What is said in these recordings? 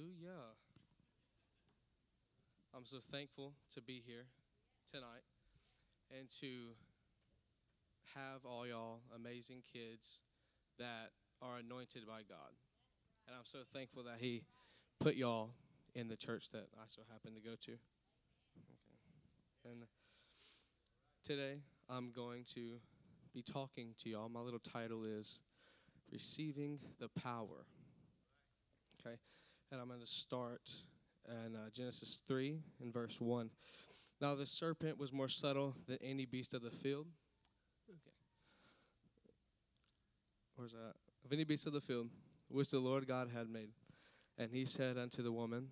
Hallelujah. I'm so thankful to be here tonight and to have all y'all amazing kids that are anointed by God. And I'm so thankful that He put y'all in the church that I so happen to go to. Okay. And today I'm going to be talking to y'all. My little title is Receiving the Power. Okay. And I'm going to start in uh, Genesis 3 in verse 1. Now the serpent was more subtle than any beast of the field. Okay. Where's that? Of any beast of the field, which the Lord God had made. And he said unto the woman,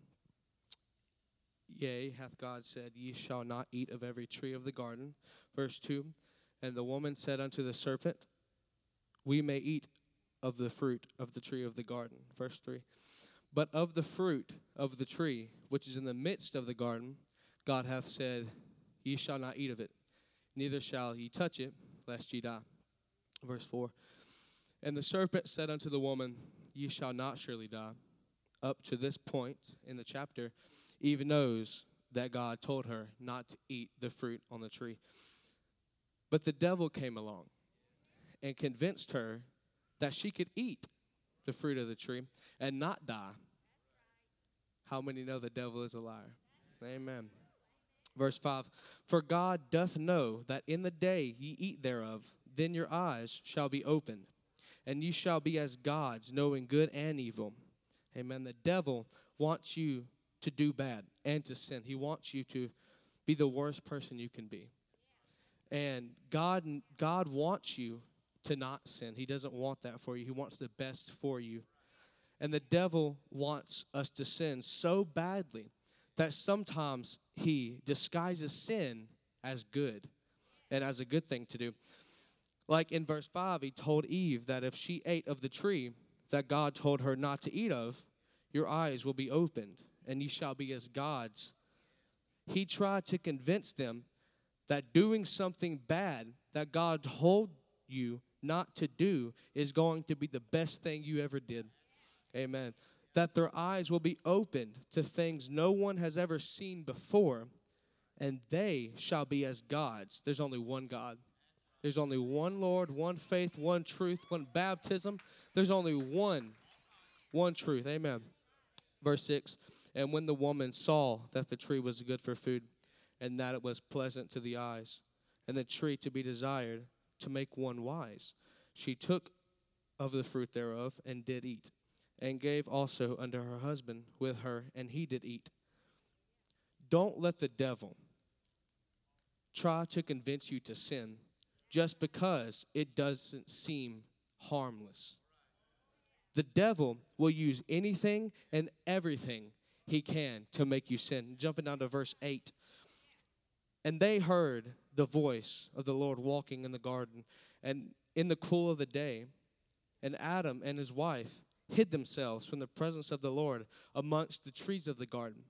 Yea, hath God said, Ye shall not eat of every tree of the garden. Verse 2 And the woman said unto the serpent, We may eat of the fruit of the tree of the garden. Verse 3 but of the fruit of the tree which is in the midst of the garden, God hath said, Ye shall not eat of it, neither shall ye touch it, lest ye die. Verse 4 And the serpent said unto the woman, Ye shall not surely die. Up to this point in the chapter, Eve knows that God told her not to eat the fruit on the tree. But the devil came along and convinced her that she could eat the fruit of the tree and not die. How many know the devil is a liar? Amen. Verse 5 For God doth know that in the day ye eat thereof, then your eyes shall be opened, and ye shall be as gods, knowing good and evil. Amen. The devil wants you to do bad and to sin. He wants you to be the worst person you can be. And God God wants you to not sin. He doesn't want that for you. He wants the best for you. And the devil wants us to sin so badly that sometimes he disguises sin as good and as a good thing to do. Like in verse 5, he told Eve that if she ate of the tree that God told her not to eat of, your eyes will be opened and you shall be as gods. He tried to convince them that doing something bad that God told you not to do is going to be the best thing you ever did. Amen. That their eyes will be opened to things no one has ever seen before, and they shall be as gods. There's only one God. There's only one Lord, one faith, one truth, one baptism. There's only one, one truth. Amen. Verse 6 And when the woman saw that the tree was good for food, and that it was pleasant to the eyes, and the tree to be desired, to make one wise. She took of the fruit thereof and did eat, and gave also unto her husband with her, and he did eat. Don't let the devil try to convince you to sin just because it doesn't seem harmless. The devil will use anything and everything he can to make you sin. Jumping down to verse 8. And they heard the voice of the Lord walking in the garden and in the cool of the day. And Adam and his wife hid themselves from the presence of the Lord amongst the trees of the garden.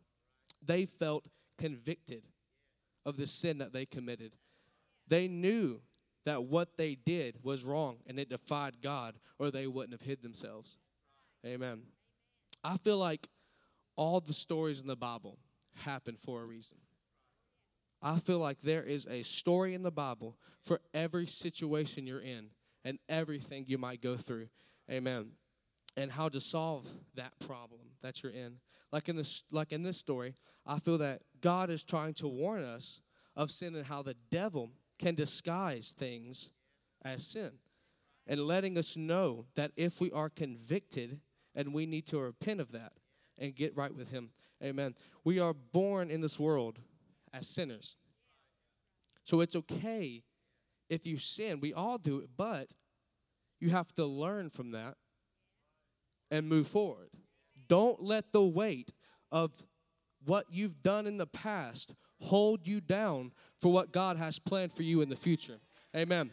They felt convicted of the sin that they committed. They knew that what they did was wrong and it defied God, or they wouldn't have hid themselves. Amen. I feel like all the stories in the Bible happen for a reason. I feel like there is a story in the Bible for every situation you're in and everything you might go through. Amen. And how to solve that problem that you're in. Like in this like in this story, I feel that God is trying to warn us of sin and how the devil can disguise things as sin. And letting us know that if we are convicted and we need to repent of that and get right with him. Amen. We are born in this world as sinners. So it's okay if you sin. We all do it, but you have to learn from that and move forward. Don't let the weight of what you've done in the past hold you down for what God has planned for you in the future. Amen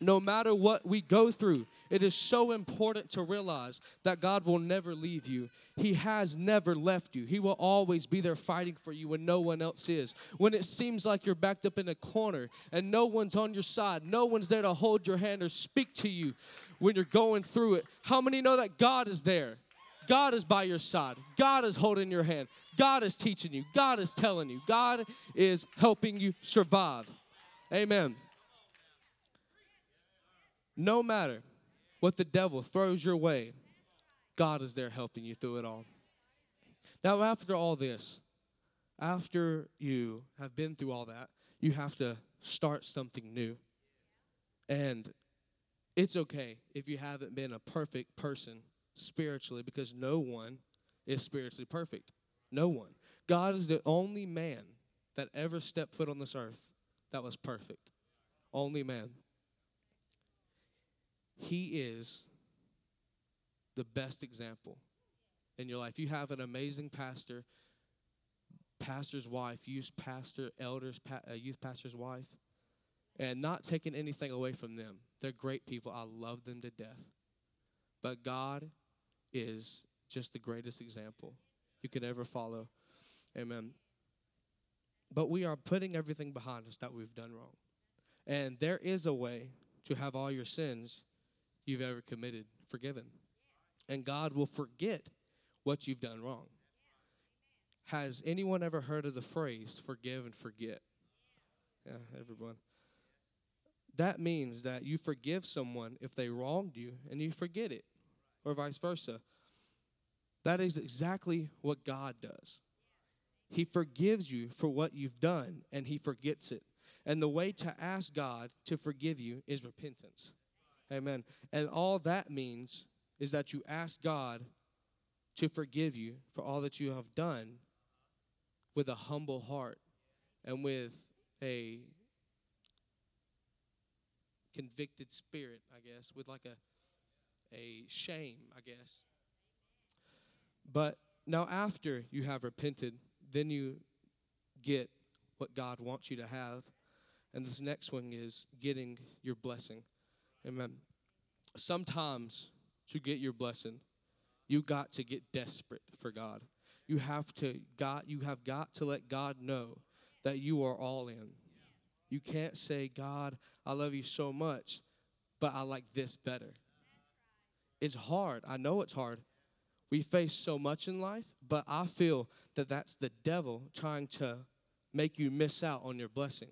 no matter what we go through, it is so important to realize that God will never leave you. He has never left you. He will always be there fighting for you when no one else is. When it seems like you're backed up in a corner and no one's on your side, no one's there to hold your hand or speak to you when you're going through it. How many know that God is there? God is by your side. God is holding your hand. God is teaching you. God is telling you. God is helping you survive. Amen. No matter what the devil throws your way, God is there helping you through it all. Now, after all this, after you have been through all that, you have to start something new. And it's okay if you haven't been a perfect person spiritually because no one is spiritually perfect. No one. God is the only man that ever stepped foot on this earth that was perfect. Only man. He is the best example in your life. You have an amazing pastor, pastor's wife, youth pastor, elders, pa- uh, youth pastor's wife, and not taking anything away from them. They're great people. I love them to death. But God is just the greatest example you could ever follow. Amen. But we are putting everything behind us that we've done wrong. And there is a way to have all your sins you've ever committed forgiven. And God will forget what you've done wrong. Has anyone ever heard of the phrase forgive and forget? Yeah, everyone. That means that you forgive someone if they wronged you and you forget it or vice versa. That is exactly what God does. He forgives you for what you've done and He forgets it. And the way to ask God to forgive you is repentance. Amen. And all that means is that you ask God to forgive you for all that you have done with a humble heart and with a convicted spirit, I guess, with like a a shame, I guess. But now, after you have repented, then you get what God wants you to have. And this next one is getting your blessing. Amen. Sometimes to get your blessing, you got to get desperate for God. You have to God you have got to let God know that you are all in. You can't say, God, I love you so much, but I like this better. It's hard. I know it's hard. We face so much in life, but I feel that that's the devil trying to make you miss out on your blessing.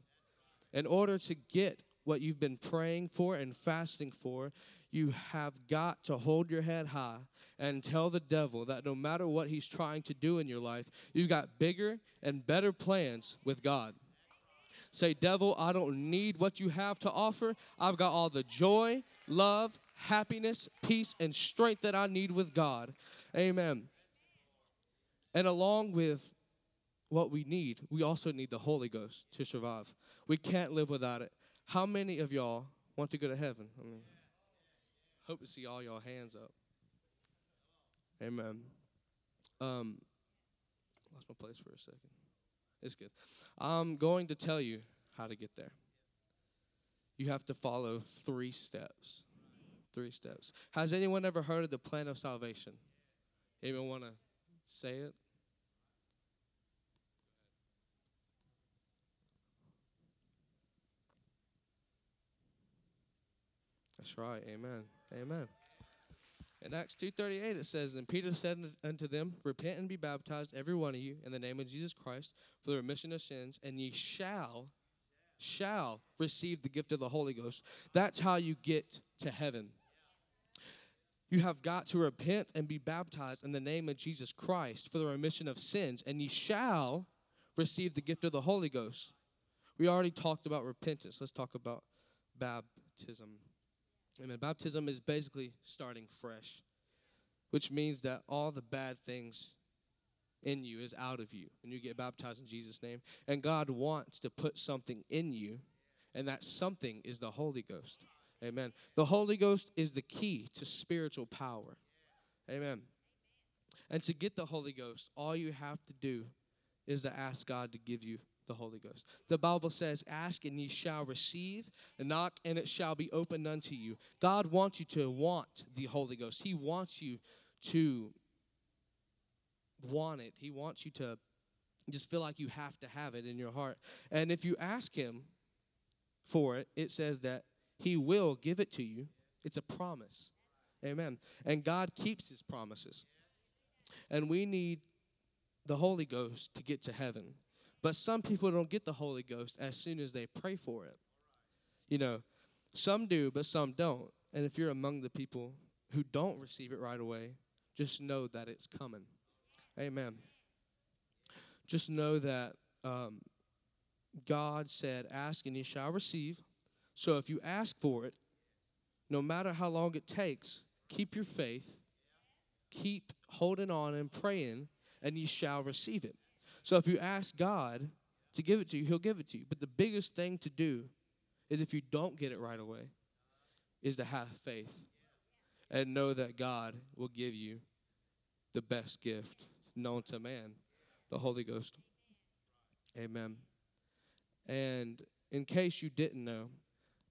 In order to get what you've been praying for and fasting for, you have got to hold your head high and tell the devil that no matter what he's trying to do in your life, you've got bigger and better plans with God. Say, devil, I don't need what you have to offer. I've got all the joy, love, happiness, peace, and strength that I need with God. Amen. And along with what we need, we also need the Holy Ghost to survive. We can't live without it. How many of y'all want to go to heaven? I mean, hope to see all y'all hands up. Amen. Um, lost my place for a second. It's good. I'm going to tell you how to get there. You have to follow three steps three steps. Has anyone ever heard of the plan of salvation? Anyone want to say it? That's right. Amen. Amen. In Acts 2.38 it says, And Peter said unto them, Repent and be baptized, every one of you, in the name of Jesus Christ, for the remission of sins, and ye shall, shall receive the gift of the Holy Ghost. That's how you get to heaven. You have got to repent and be baptized in the name of Jesus Christ for the remission of sins, and ye shall receive the gift of the Holy Ghost. We already talked about repentance. Let's talk about baptism. Amen. Baptism is basically starting fresh, which means that all the bad things in you is out of you, and you get baptized in Jesus' name. And God wants to put something in you, and that something is the Holy Ghost. Amen. The Holy Ghost is the key to spiritual power. Amen. And to get the Holy Ghost, all you have to do is to ask God to give you the Holy Ghost. The Bible says, Ask and ye shall receive, knock and it shall be opened unto you. God wants you to want the Holy Ghost. He wants you to want it. He wants you to just feel like you have to have it in your heart. And if you ask Him for it, it says that he will give it to you. It's a promise. Amen. And God keeps his promises. And we need the Holy Ghost to get to heaven. But some people don't get the Holy Ghost as soon as they pray for it. You know, some do, but some don't. And if you're among the people who don't receive it right away, just know that it's coming. Amen. Just know that um, God said, Ask and you shall receive. So if you ask for it, no matter how long it takes, keep your faith, keep holding on and praying, and you shall receive it. So if you ask God to give it to you, He'll give it to you. But the biggest thing to do is if you don't get it right away, is to have faith and know that God will give you the best gift known to man, the Holy Ghost. Amen. And in case you didn't know,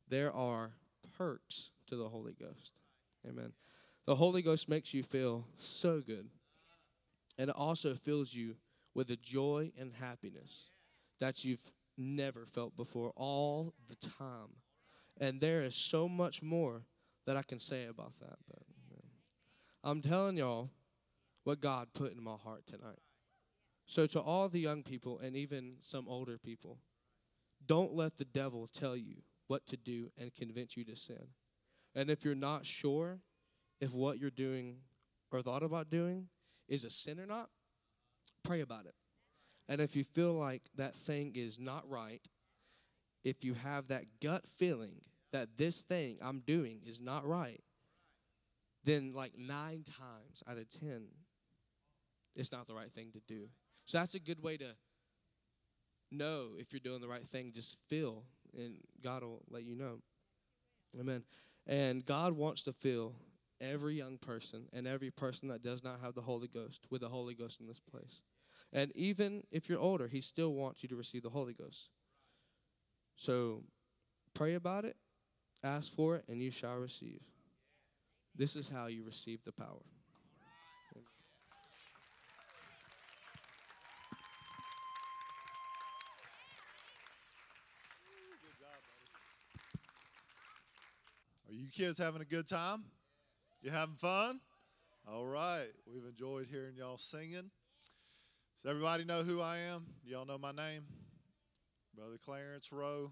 there are perks to the Holy Ghost. Amen. The Holy Ghost makes you feel so good. And it also fills you with a joy and happiness that you've never felt before all the time. And there is so much more that I can say about that. But I'm telling y'all what God put in my heart tonight. So, to all the young people and even some older people, don't let the devil tell you what to do and convince you to sin. And if you're not sure if what you're doing or thought about doing is a sin or not, pray about it. And if you feel like that thing is not right, if you have that gut feeling that this thing I'm doing is not right, then like nine times out of ten, it's not the right thing to do. So that's a good way to know if you're doing the right thing. Just feel, and God will let you know. Amen. And God wants to fill every young person and every person that does not have the Holy Ghost with the Holy Ghost in this place. And even if you're older, He still wants you to receive the Holy Ghost. So pray about it, ask for it, and you shall receive. This is how you receive the power. Are you kids having a good time? You having fun? All right. We've enjoyed hearing y'all singing. Does everybody know who I am? Y'all know my name? Brother Clarence Rowe.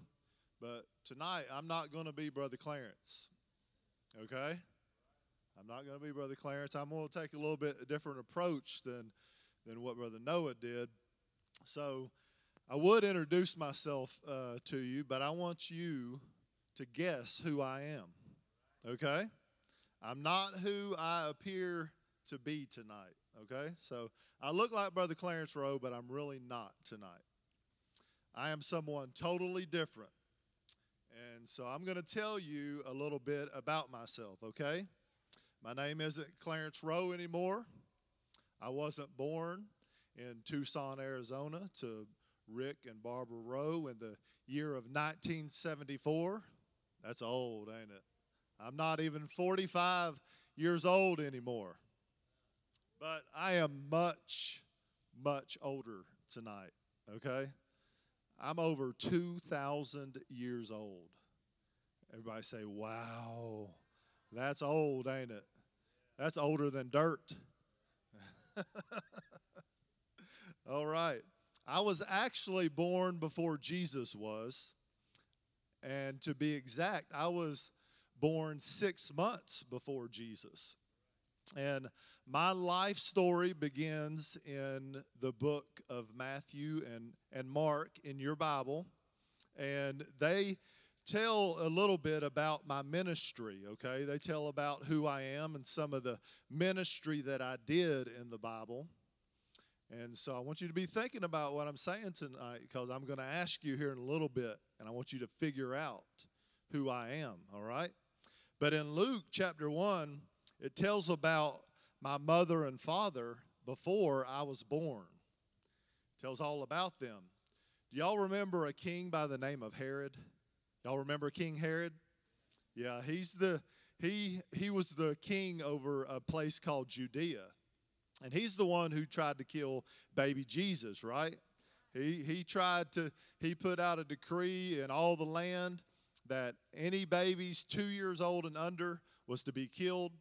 But tonight, I'm not going to be Brother Clarence. Okay? I'm not going to be Brother Clarence. I'm going to take a little bit different approach than, than what Brother Noah did. So I would introduce myself uh, to you, but I want you to guess who I am. Okay? I'm not who I appear to be tonight. Okay? So I look like Brother Clarence Rowe, but I'm really not tonight. I am someone totally different. And so I'm going to tell you a little bit about myself, okay? My name isn't Clarence Rowe anymore. I wasn't born in Tucson, Arizona to Rick and Barbara Rowe in the year of 1974. That's old, ain't it? I'm not even 45 years old anymore. But I am much, much older tonight, okay? I'm over 2,000 years old. Everybody say, wow, that's old, ain't it? That's older than dirt. All right. I was actually born before Jesus was. And to be exact, I was born six months before Jesus. And my life story begins in the book of Matthew and, and Mark in your Bible. And they tell a little bit about my ministry, okay? They tell about who I am and some of the ministry that I did in the Bible. And so I want you to be thinking about what I'm saying tonight because I'm going to ask you here in a little bit, and I want you to figure out who I am, all right? But in Luke chapter 1, it tells about my mother and father before I was born. It tells all about them. Do y'all remember a king by the name of Herod? Y'all remember King Herod? Yeah, he's the he he was the king over a place called Judea. And he's the one who tried to kill baby Jesus, right? He he tried to he put out a decree in all the land that any babies 2 years old and under was to be killed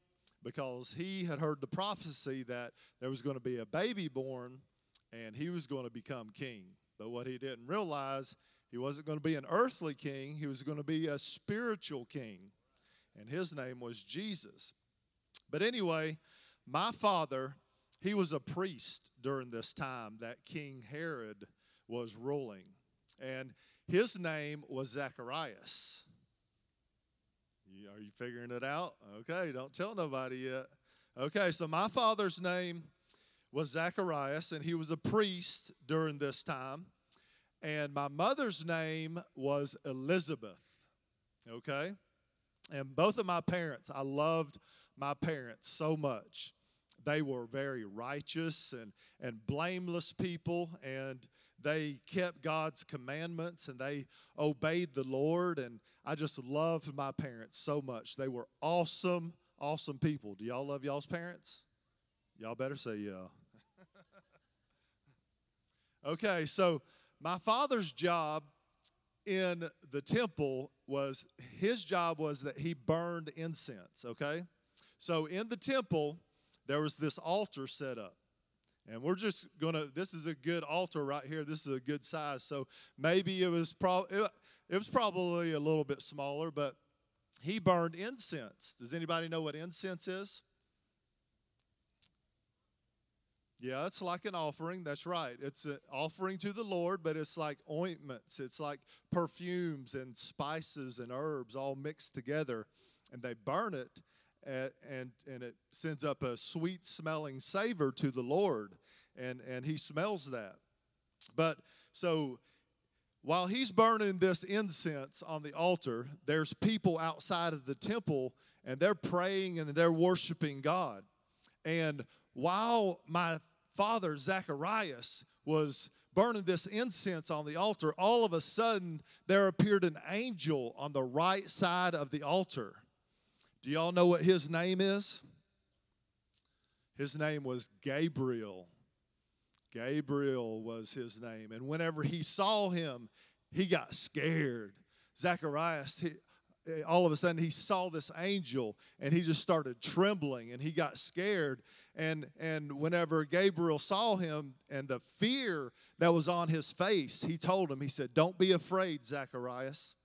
because he had heard the prophecy that there was going to be a baby born and he was going to become king. But what he didn't realize, he wasn't going to be an earthly king, he was going to be a spiritual king. And his name was Jesus. But anyway, my father, he was a priest during this time that King Herod was ruling. And his name was Zacharias. Are you figuring it out? Okay, don't tell nobody yet. Okay, so my father's name was Zacharias, and he was a priest during this time. And my mother's name was Elizabeth. Okay? And both of my parents, I loved my parents so much. They were very righteous and, and blameless people, and they kept God's commandments and they obeyed the Lord. And I just loved my parents so much. They were awesome, awesome people. Do y'all love y'all's parents? Y'all better say yeah. okay, so my father's job in the temple was his job was that he burned incense, okay? So in the temple, there was this altar set up. And we're just to, this is a good altar right here. This is a good size. So maybe it was, probably it, it was probably a little bit smaller, but he burned incense. Does anybody know what incense is? Yeah, it's like an offering. That's right. It's an offering to the Lord, but it's like ointments. It's like perfumes and spices and herbs all mixed together, and they burn it, and and, and it sends up a sweet smelling savor to the Lord, and and He smells that. But so while he's burning this incense on the altar, there's people outside of the temple, and they're praying and they're worshiping God, and while my father Zacharias was burning this incense on the altar, all of a sudden there appeared an angel on the right side of the altar. Do y'all know what his name is? His name was Gabriel. Gabriel was his name. And whenever he saw him, he got scared. Zacharias, he, all of a sudden, he saw this angel and he just started trembling and he got scared and and whenever Gabriel saw him and the fear that was on his face, he told him, he said, "Don't be afraid, Zacharias."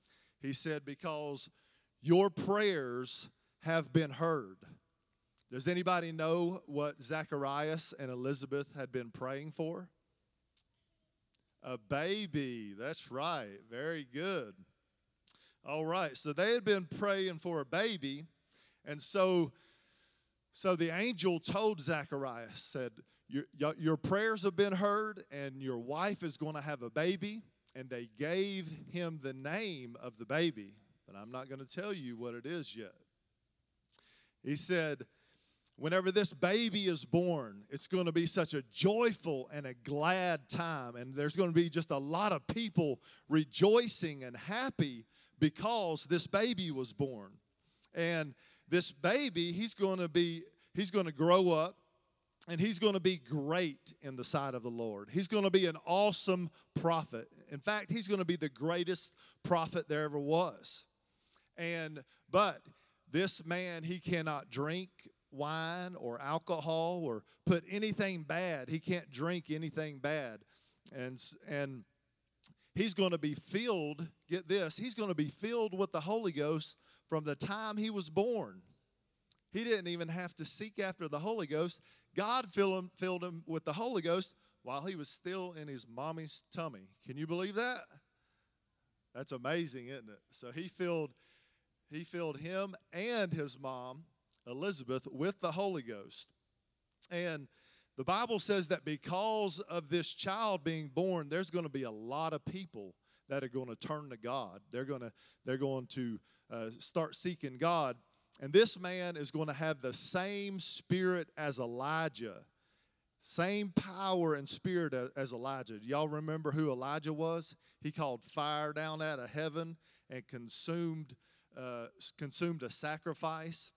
He said, "Because your prayers have been heard." Does anybody know what Zacharias and Elizabeth had been praying for? A baby. That's right. Very good. All right. So they had been praying for a baby. And so so the angel told Zacharias, said, your, your prayers have been heard, and your wife is going to have a baby. And they gave him the name of the baby, but I'm not going to tell you what it is yet. He said, Whenever this baby is born, it's going to be such a joyful and a glad time. And there's going to be just a lot of people rejoicing and happy because this baby was born. And this baby, he's going to be, he's going to grow up and he's going to be great in the sight of the Lord. He's going to be an awesome prophet. In fact, he's going to be the greatest prophet there ever was. And, but this man, he cannot drink wine or alcohol or put anything bad. He can't drink anything bad. And, and he's going to be filled, get this, he's going to be filled with the Holy Ghost from the time he was born. He didn't even have to seek after the Holy Ghost. God filled him, filled him with the Holy Ghost while he was still in his mommy's tummy. Can you believe that? That's amazing, isn't it? So he filled he filled him and his mom, Elizabeth, with the Holy Ghost. And the Bible says that because of this child being born, there's going to be a lot of people that are going to turn to God. They're going to they're going to uh, start seeking God. And this man is going to have the same spirit as Elijah, same power and spirit as Elijah. Y'all remember who Elijah was? He called fire down out of heaven and consumed uh, consumed a sacrifice.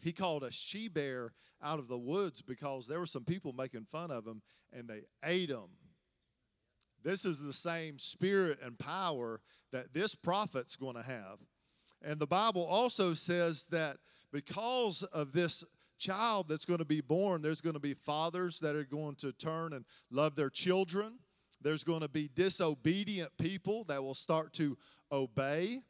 He called a she bear out of the woods because there were some people making fun of him and they ate him. This is the same spirit and power that this prophet's going to have. And the Bible also says that because of this child that's going to be born. There's going to be fathers that are going to turn and love their children. There's going to be disobedient people that will start to obey.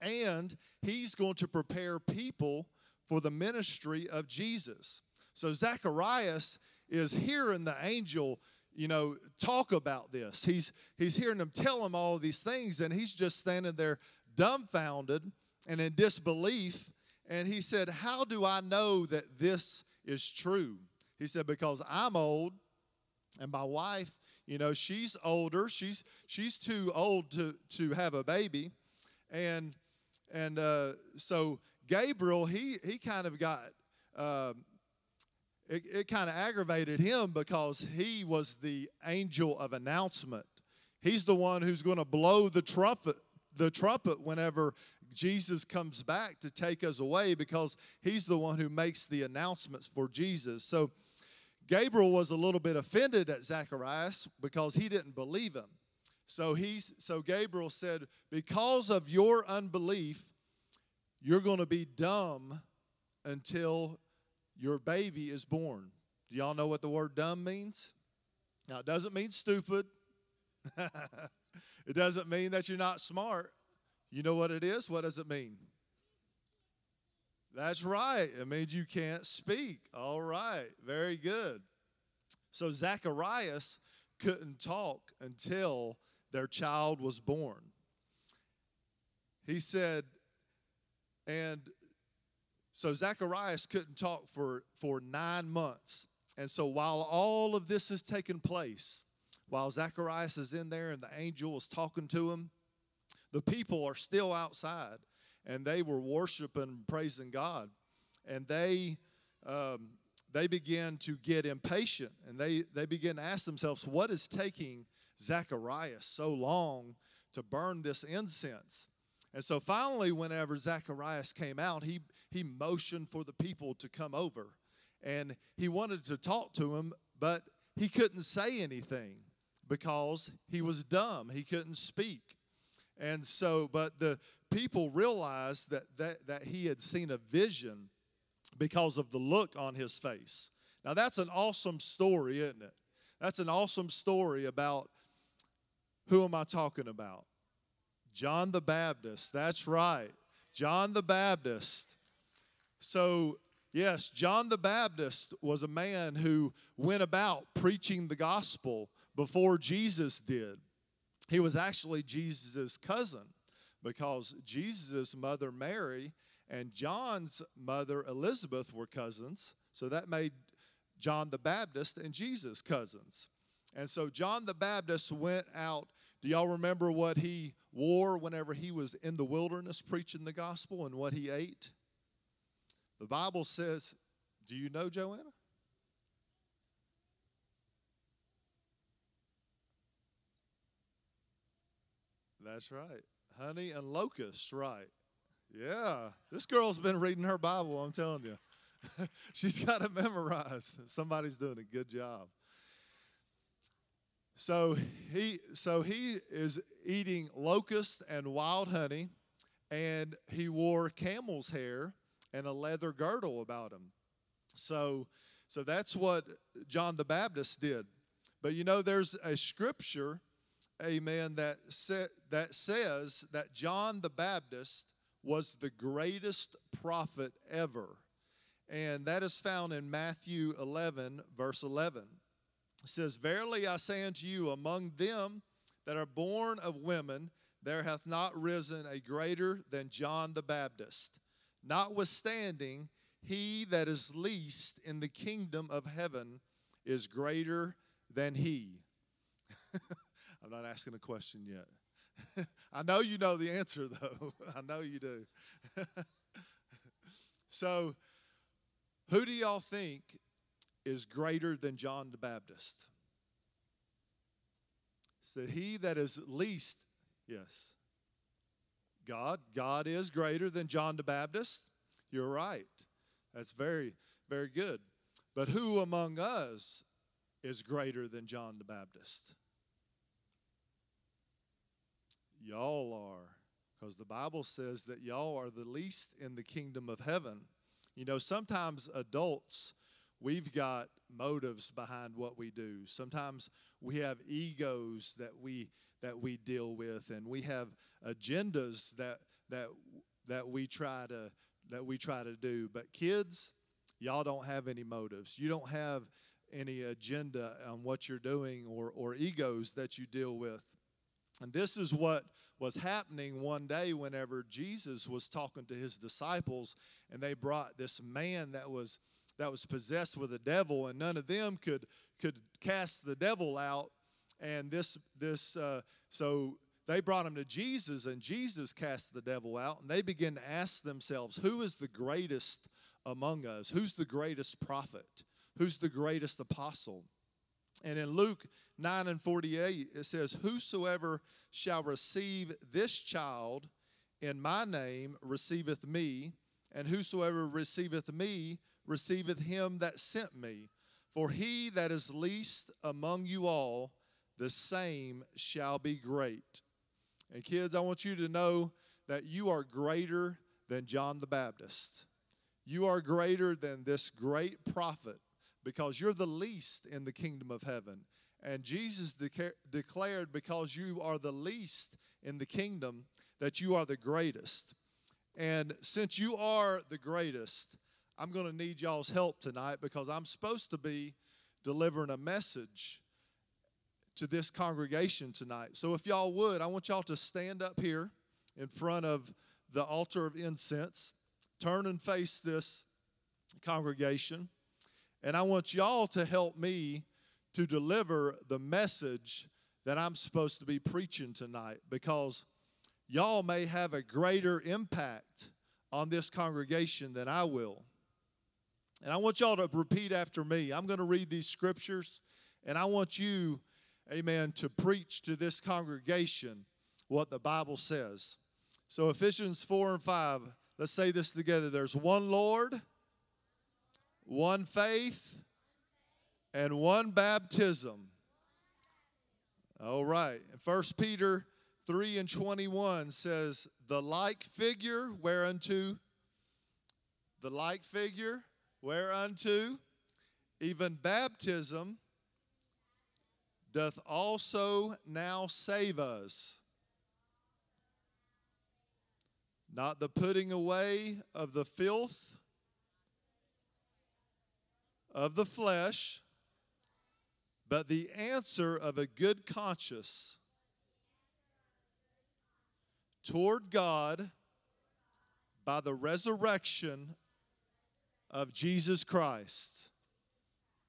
And he's going to prepare people for the ministry of Jesus. So Zacharias is hearing the angel, you know, talk about this. He's he's hearing them tell him all of these things, and he's just standing there dumbfounded and in disbelief. And he said, How do I know that this is true? He said, Because I'm old, and my wife, you know, she's older. She's she's too old to to have a baby, and and uh, so Gabriel, he he kind of got. Um, it, it kind of aggravated him because he was the angel of announcement. He's the one who's going to blow the trumpet the trumpet whenever Jesus comes back to take us away because he's the one who makes the announcements for Jesus. So Gabriel was a little bit offended at Zacharias because he didn't believe him. So he's so Gabriel said, "Because of your unbelief, you're going to be dumb until your baby is born." Do y'all know what the word dumb means? Now, it doesn't mean stupid. it doesn't mean that you're not smart. You know what it is? What does it mean? That's right. It means you can't speak. All right. Very good. So Zacharias couldn't talk until their child was born. He said, and so Zacharias couldn't talk for, for nine months. And so while all of this is taking place, while Zacharias is in there and the angel is talking to him, the people are still outside and they were worshiping and praising God. And they, um, they began to get impatient and they, they began to ask themselves, what is taking Zacharias so long to burn this incense? And so finally, whenever Zacharias came out, he, he motioned for the people to come over. And he wanted to talk to him, but he couldn't say anything because he was dumb. He couldn't speak. And so, but the people realized that, that, that he had seen a vision because of the look on his face. Now, that's an awesome story, isn't it? That's an awesome story about who am I talking about? John the Baptist. That's right. John the Baptist. So, yes, John the Baptist was a man who went about preaching the gospel before Jesus did. He was actually Jesus' cousin because Jesus' mother Mary and John's mother Elizabeth were cousins. So that made John the Baptist and Jesus cousins. And so John the Baptist went out. Do y'all remember what he wore whenever he was in the wilderness preaching the gospel and what he ate? The Bible says, Do you know, Joanna? That's right. Honey and locusts, right. Yeah. This girl's been reading her Bible, I'm telling you. She's got it memorized. Somebody's doing a good job. So he so he is eating locusts and wild honey, and he wore camel's hair and a leather girdle about him. So so that's what John the Baptist did. But you know, there's a scripture amen, that, sa- that says that John the Baptist was the greatest prophet ever. And that is found in Matthew 11, verse 11. Says, Verily I say unto you, among them that are born of women, there hath not risen a greater than John the Baptist. Notwithstanding, he that is least in the kingdom of heaven is greater than he. I'm not asking a question yet. I know you know the answer, though. I know you do. so, who do y'all think is greater than John the Baptist? Said he that is least, yes. God. God is greater than John the Baptist. You're right. That's very, very good. But who among us is greater than John the Baptist? Y'all are. Because the Bible says that y'all are the least in the kingdom of heaven. You know, sometimes adults, we've got motives behind what we do. Sometimes we have egos that we that we deal with and we have agendas that that that we try to that we try to do. But kids, y'all don't have any motives. You don't have any agenda on what you're doing or, or egos that you deal with. And this is what was happening one day whenever Jesus was talking to his disciples and they brought this man that was that was possessed with a devil and none of them could could cast the devil out. And this this uh, so they brought him to Jesus and Jesus cast the devil out and they begin to ask themselves who is the greatest among us? Who's the greatest prophet? Who's the greatest apostle? And in Luke 9 and 48, it says, Whosoever shall receive this child in my name receiveth me, and whosoever receiveth me receiveth him that sent me. For he that is least among you all, the same shall be great. And kids, I want you to know that you are greater than John the Baptist. You are greater than this great prophet because you're the least in the kingdom of heaven. And Jesus declared, because you are the least in the kingdom, that you are the greatest. And since you are the greatest, I'm going to need y'all's help tonight because I'm supposed to be delivering a message to this congregation tonight. So if y'all would, I want y'all to stand up here in front of the altar of incense, turn and face this congregation. And I want y'all to help me to deliver the message that I'm supposed to be preaching tonight because y'all may have a greater impact on this congregation than I will. And I want y'all to repeat after me. I'm going to read these scriptures, and I want you, amen, to preach to this congregation what the Bible says. So, Ephesians 4 and 5, let's say this together. There's one Lord one faith, and one baptism. All right. First Peter 3 and 21 says, The like figure whereunto, the like figure whereunto, even baptism doth also now save us. Not the putting away of the filth of the flesh, but the answer of a good conscience toward God by the resurrection of Jesus Christ.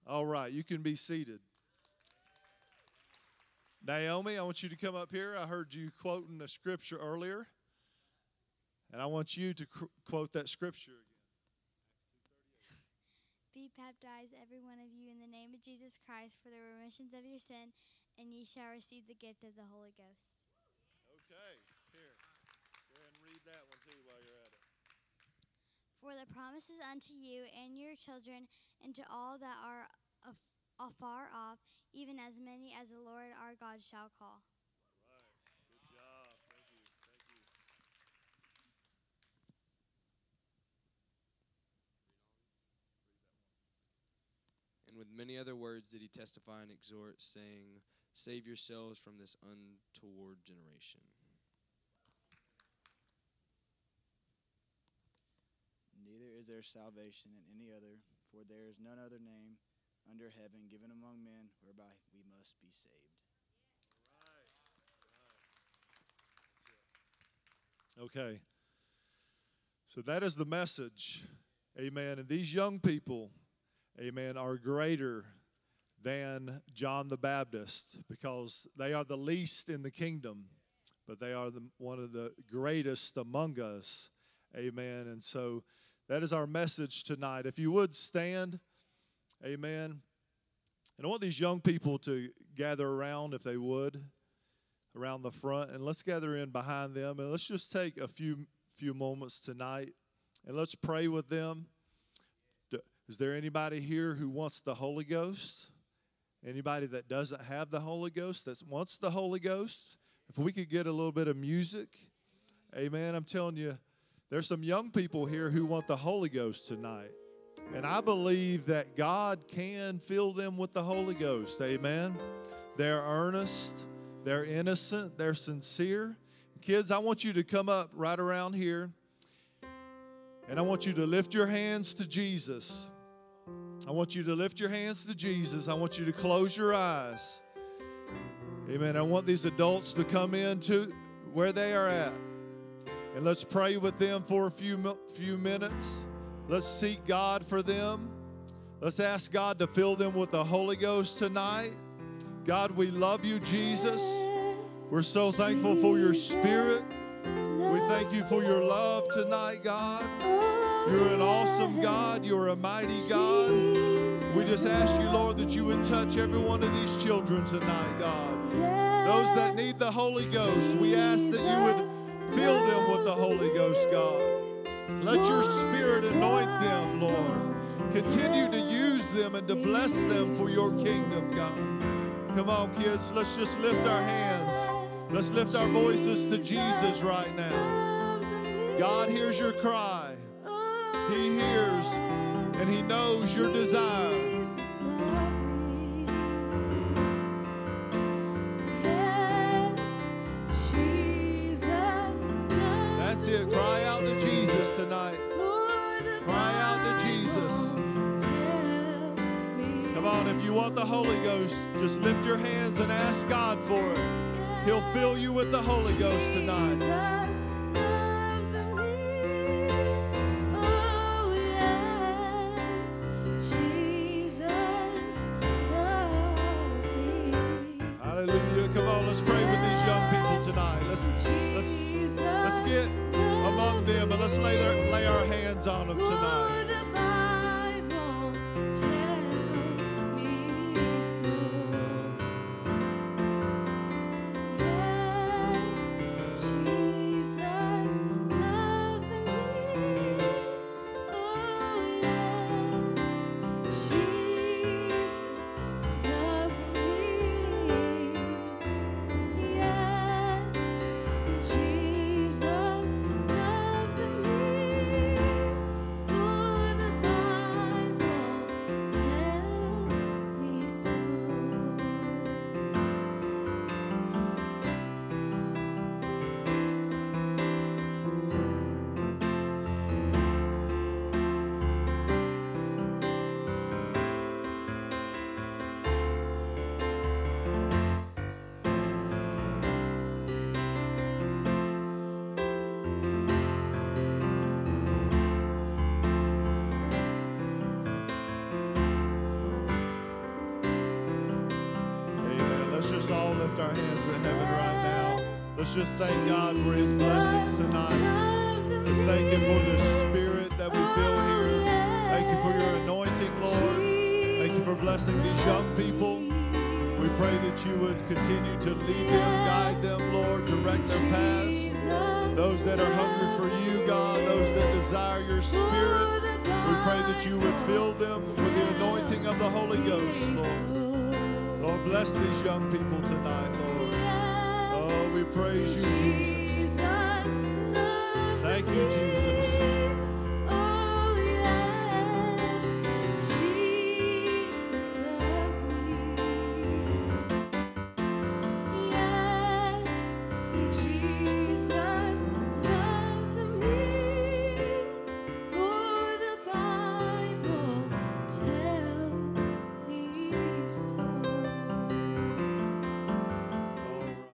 All right, you can be seated. Naomi, I want you to come up here. I heard you quoting a scripture earlier, and I want you to qu- quote that scripture again. Be baptized, every one of you, in the name of Jesus Christ for the remissions of your sin, and ye shall receive the gift of the Holy Ghost. Okay, here. Go ahead and read that one too while you're at it. For the promises unto you and your children, and to all that are af- afar off, even as many as the Lord our God shall call. And with many other words did he testify and exhort, saying, Save yourselves from this untoward generation. Neither is there salvation in any other, for there is none other name under heaven given among men whereby we must be saved. Okay. So that is the message. Amen. And these young people, amen, are greater than John the Baptist because they are the least in the kingdom, but they are the, one of the greatest among us. Amen. And so that is our message tonight. If you would stand, amen. And I want these young people to gather around, if they would, around the front, and let's gather in behind them, and let's just take a few few moments tonight, and let's pray with them. Is there anybody here who wants the Holy Ghost? Anybody that doesn't have the Holy Ghost that wants the Holy Ghost? If we could get a little bit of music, amen. I'm telling you, There's some young people here who want the Holy Ghost tonight. And I believe that God can fill them with the Holy Ghost. Amen. They're earnest, they're innocent, they're sincere. Kids, I want you to come up right around here. And I want you to lift your hands to Jesus. I want you to lift your hands to Jesus. I want you to close your eyes. Amen. I want these adults to come in to where they are at. And let's pray with them for a few, few minutes. Let's seek God for them. Let's ask God to fill them with the Holy Ghost tonight. God, we love you, Jesus. We're so thankful for your spirit. We thank you for your love tonight, God. You're an awesome God. You're a mighty God. We just ask you, Lord, that you would touch every one of these children tonight, God. Those that need the Holy Ghost, we ask that you would fill them with the Holy Ghost, God. Let your spirit anoint them, Lord. Continue to use them and to bless them for your kingdom, God. Come on, kids, let's just lift our hands. Let's lift our voices to Jesus right now. God hears your cry. He hears and He knows your desire. Want the Holy Ghost, just lift your hands and ask God for it. He'll fill you with the Holy Ghost tonight. Let's just all lift our hands to heaven right now. Let's just thank God for his blessings tonight. Let's thank him for the spirit that we feel here. Thank you for your anointing, Lord. Thank you for blessing these young people. We pray that you would continue to lead them, guide them, Lord, direct their paths. Those that are hungry for you, God, those that desire your spirit, we pray that you would fill them with the anointing of the Holy Ghost, Lord. Lord, bless these young people tonight, Lord. Oh, we praise you, Jesus. Thank you, Jesus.